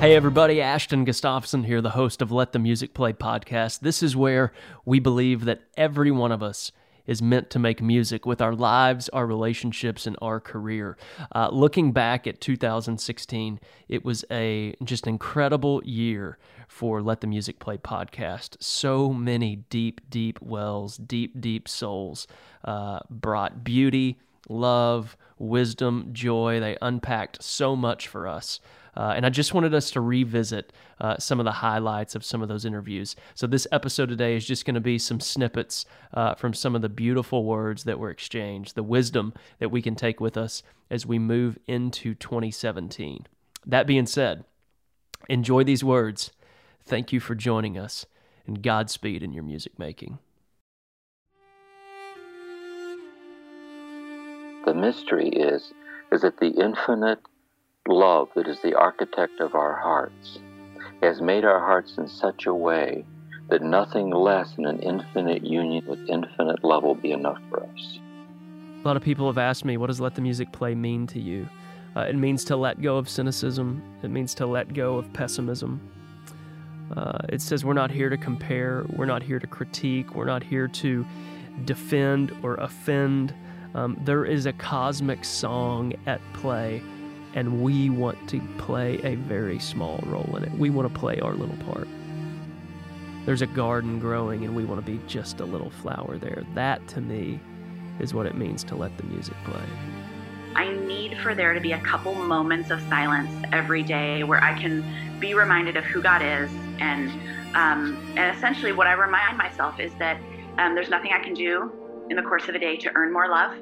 Hey, everybody, Ashton Gustafson here, the host of Let the Music Play podcast. This is where we believe that every one of us is meant to make music with our lives, our relationships, and our career. Uh, looking back at 2016, it was a just incredible year for Let the Music Play podcast. So many deep, deep wells, deep, deep souls uh, brought beauty, love, wisdom, joy. They unpacked so much for us. Uh, and I just wanted us to revisit uh, some of the highlights of some of those interviews. So, this episode today is just going to be some snippets uh, from some of the beautiful words that were exchanged, the wisdom that we can take with us as we move into 2017. That being said, enjoy these words. Thank you for joining us, and Godspeed in your music making. The mystery is is that the infinite love that is the architect of our hearts has made our hearts in such a way that nothing less than an infinite union with infinite love will be enough for us. A lot of people have asked me, what does let the music play mean to you? Uh, it means to let go of cynicism, it means to let go of pessimism. Uh, it says we're not here to compare, we're not here to critique, we're not here to defend or offend. Um, there is a cosmic song at play and we want to play a very small role in it. We want to play our little part. There's a garden growing, and we want to be just a little flower there. That, to me, is what it means to let the music play. I need for there to be a couple moments of silence every day where I can be reminded of who God is. And, um, and essentially, what I remind myself is that um, there's nothing I can do in the course of a day to earn more love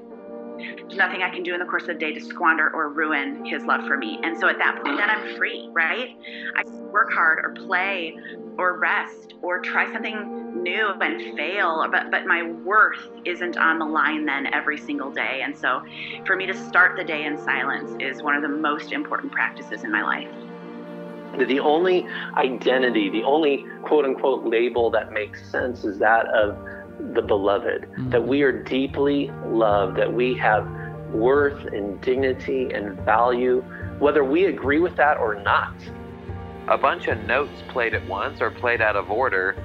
there's nothing I can do in the course of the day to squander or ruin his love for me. And so at that point, then I'm free, right? I work hard or play or rest or try something new and fail, but, but my worth isn't on the line then every single day. And so for me to start the day in silence is one of the most important practices in my life. The only identity, the only quote unquote label that makes sense is that of the beloved, mm-hmm. that we are deeply loved, that we have worth and dignity and value, whether we agree with that or not. A bunch of notes played at once or played out of order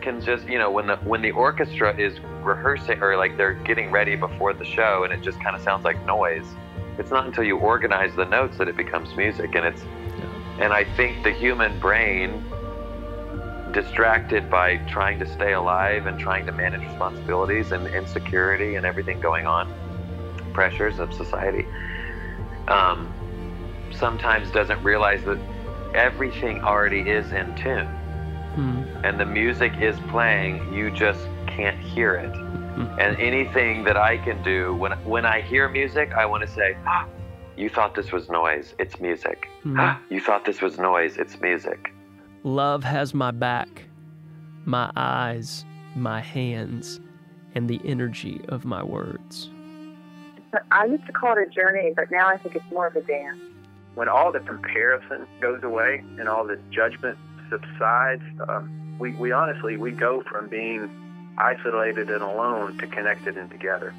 can just, you know, when the when the orchestra is rehearsing or like they're getting ready before the show and it just kind of sounds like noise. It's not until you organize the notes that it becomes music and it's and I think the human brain distracted by trying to stay alive and trying to manage responsibilities and insecurity and everything going on, pressures of society, um, sometimes doesn't realize that everything already is in tune. Hmm. And the music is playing, you just can't hear it. Hmm. And anything that I can do when when I hear music, I want to say, ah, "You thought this was noise? It's music." Hmm. Ah, you thought this was noise? It's music. Love has my back, my eyes, my hands, and the energy of my words. I used to call it a journey, but now I think it's more of a dance. When all the comparison goes away and all the judgment subsides, um, we, we honestly we go from being isolated and alone to connected and together.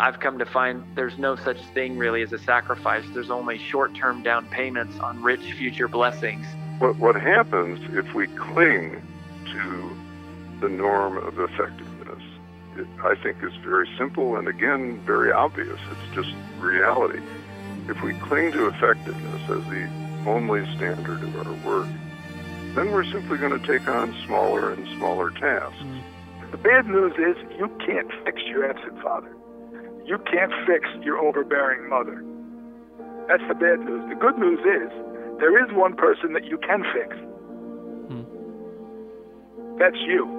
I've come to find there's no such thing really as a sacrifice. There's only short term down payments on rich future blessings. What, what happens if we cling to the norm of effectiveness, it, I think is very simple and again very obvious. It's just reality. If we cling to effectiveness as the only standard of our work, then we're simply going to take on smaller and smaller tasks. The bad news is you can't fix your absent father. You can't fix your overbearing mother. That's the bad news. The good news is there is one person that you can fix. Hmm. That's you.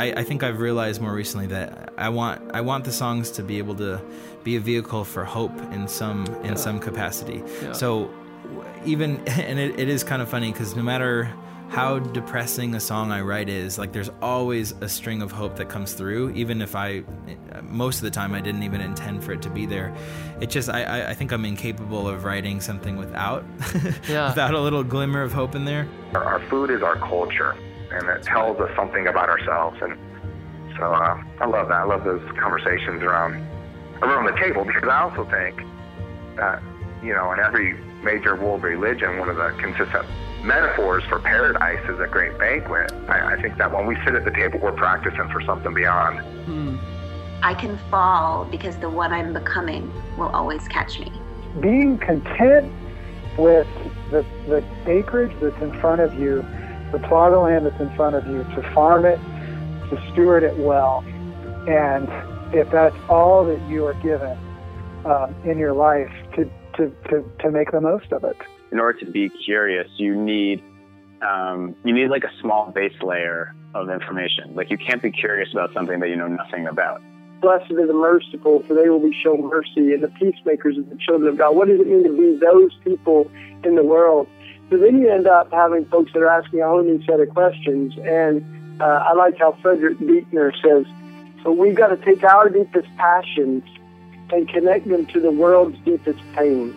I, I, think I've realized more recently that I want I want the songs to be able to be a vehicle for hope in some in yeah. some capacity. Yeah. So even and it, it is kind of funny because no matter how depressing a song I write is, like there's always a string of hope that comes through, even if I, most of the time, I didn't even intend for it to be there. It just, I, I think I'm incapable of writing something without, yeah. without a little glimmer of hope in there. Our food is our culture, and it tells us something about ourselves, and so uh, I love that. I love those conversations around around the table because I also think that you know in every major world religion, one of the consistent metaphors for paradise is a great banquet. I, I, think that when we sit at the table, we're practicing for something beyond. Hmm. I can fall because the one I'm becoming will always catch me. Being content with the, the acreage that's in front of you, the plot of land that's in front of you, to farm it, to steward it well. And if that's all that you are given um, in your life, to, to, to, to make the most of it in order to be curious, you need um, you need like a small base layer of information. Like you can't be curious about something that you know nothing about. Blessed are the merciful, for they will be shown mercy, and the peacemakers are the children of God. What does it mean to be those people in the world? So then you end up having folks that are asking a whole new set of questions. And uh, I like how Frederick Buechner says, so we've got to take our deepest passions and connect them to the world's deepest pain.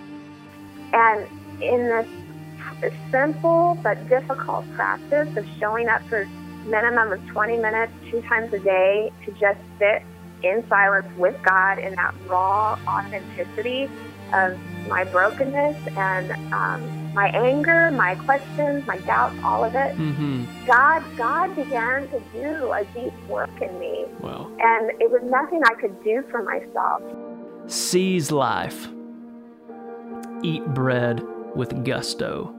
And in this simple but difficult practice of showing up for minimum of 20 minutes two times a day to just sit in silence with God in that raw authenticity of my brokenness and um, my anger, my questions, my doubts, all of it. Mm-hmm. God, God began to do a deep work in me, wow. and it was nothing I could do for myself. Seize life. Eat bread with gusto.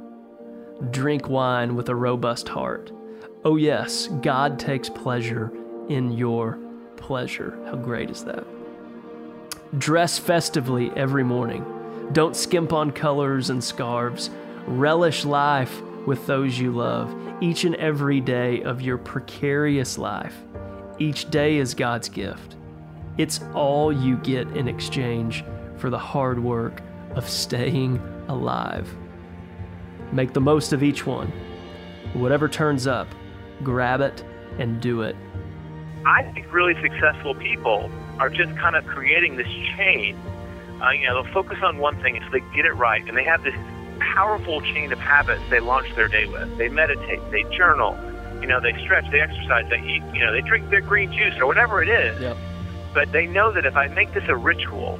Drink wine with a robust heart. Oh, yes, God takes pleasure in your pleasure. How great is that? Dress festively every morning. Don't skimp on colors and scarves. Relish life with those you love each and every day of your precarious life. Each day is God's gift. It's all you get in exchange for the hard work of staying alive. Make the most of each one. Whatever turns up, grab it and do it. I think really successful people are just kind of creating this chain. Uh, you know, they'll focus on one thing until they get it right, and they have this powerful chain of habits they launch their day with. They meditate, they journal, you know, they stretch, they exercise, they eat, you know, they drink their green juice or whatever it is. Yep. But they know that if I make this a ritual,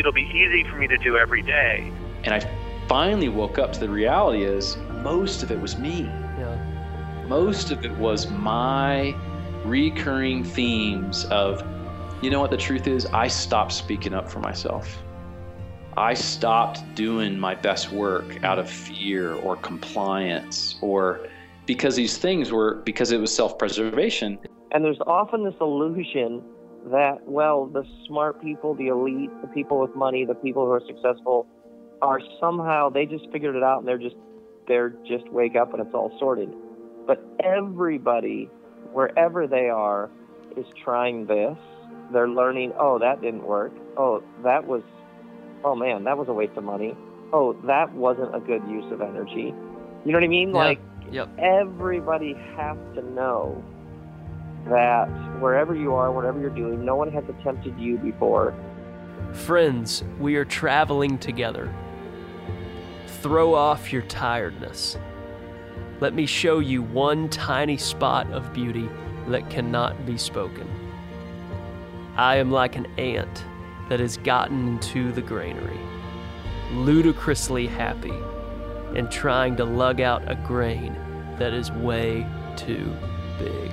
it'll be easy for me to do every day. And I finally woke up to the reality is most of it was me. Yeah. Most of it was my recurring themes of, you know what the truth is? I stopped speaking up for myself. I stopped doing my best work out of fear or compliance or because these things were because it was self-preservation. And there's often this illusion that well, the smart people, the elite, the people with money, the people who are successful are somehow they just figured it out and they're just they're just wake up and it's all sorted. But everybody, wherever they are, is trying this. They're learning, oh, that didn't work. Oh, that was oh man, that was a waste of money. Oh, that wasn't a good use of energy. You know what I mean? Yeah. Like yep. everybody has to know that wherever you are, whatever you're doing, no one has attempted you before. Friends, we are traveling together. Throw off your tiredness. Let me show you one tiny spot of beauty that cannot be spoken. I am like an ant that has gotten into the granary, ludicrously happy and trying to lug out a grain that is way too big.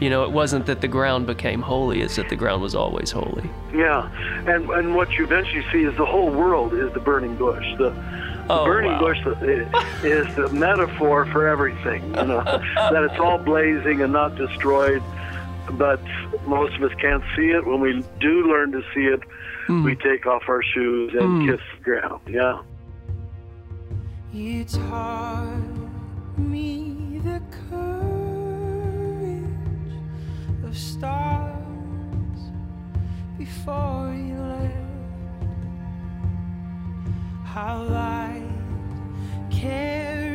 You know, it wasn't that the ground became holy, it's that the ground was always holy. Yeah, and and what you eventually see is the whole world is the burning bush. The, the oh, burning wow. bush is the metaphor for everything. You know, that it's all blazing and not destroyed. But most of us can't see it. When we do learn to see it, mm. we take off our shoes and mm. kiss the ground. Yeah. It's hard me of stars before you left. How light carries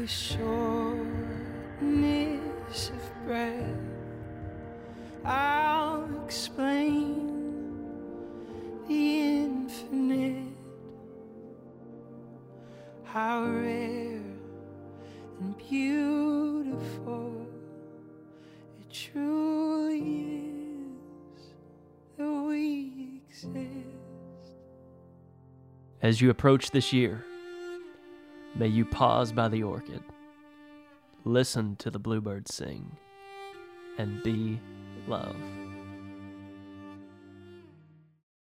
the shortness of breath. I'll explain the infinite, how rare and beautiful it truly is that we exist. As you approach this year, may you pause by the orchid, listen to the bluebirds sing, and be love.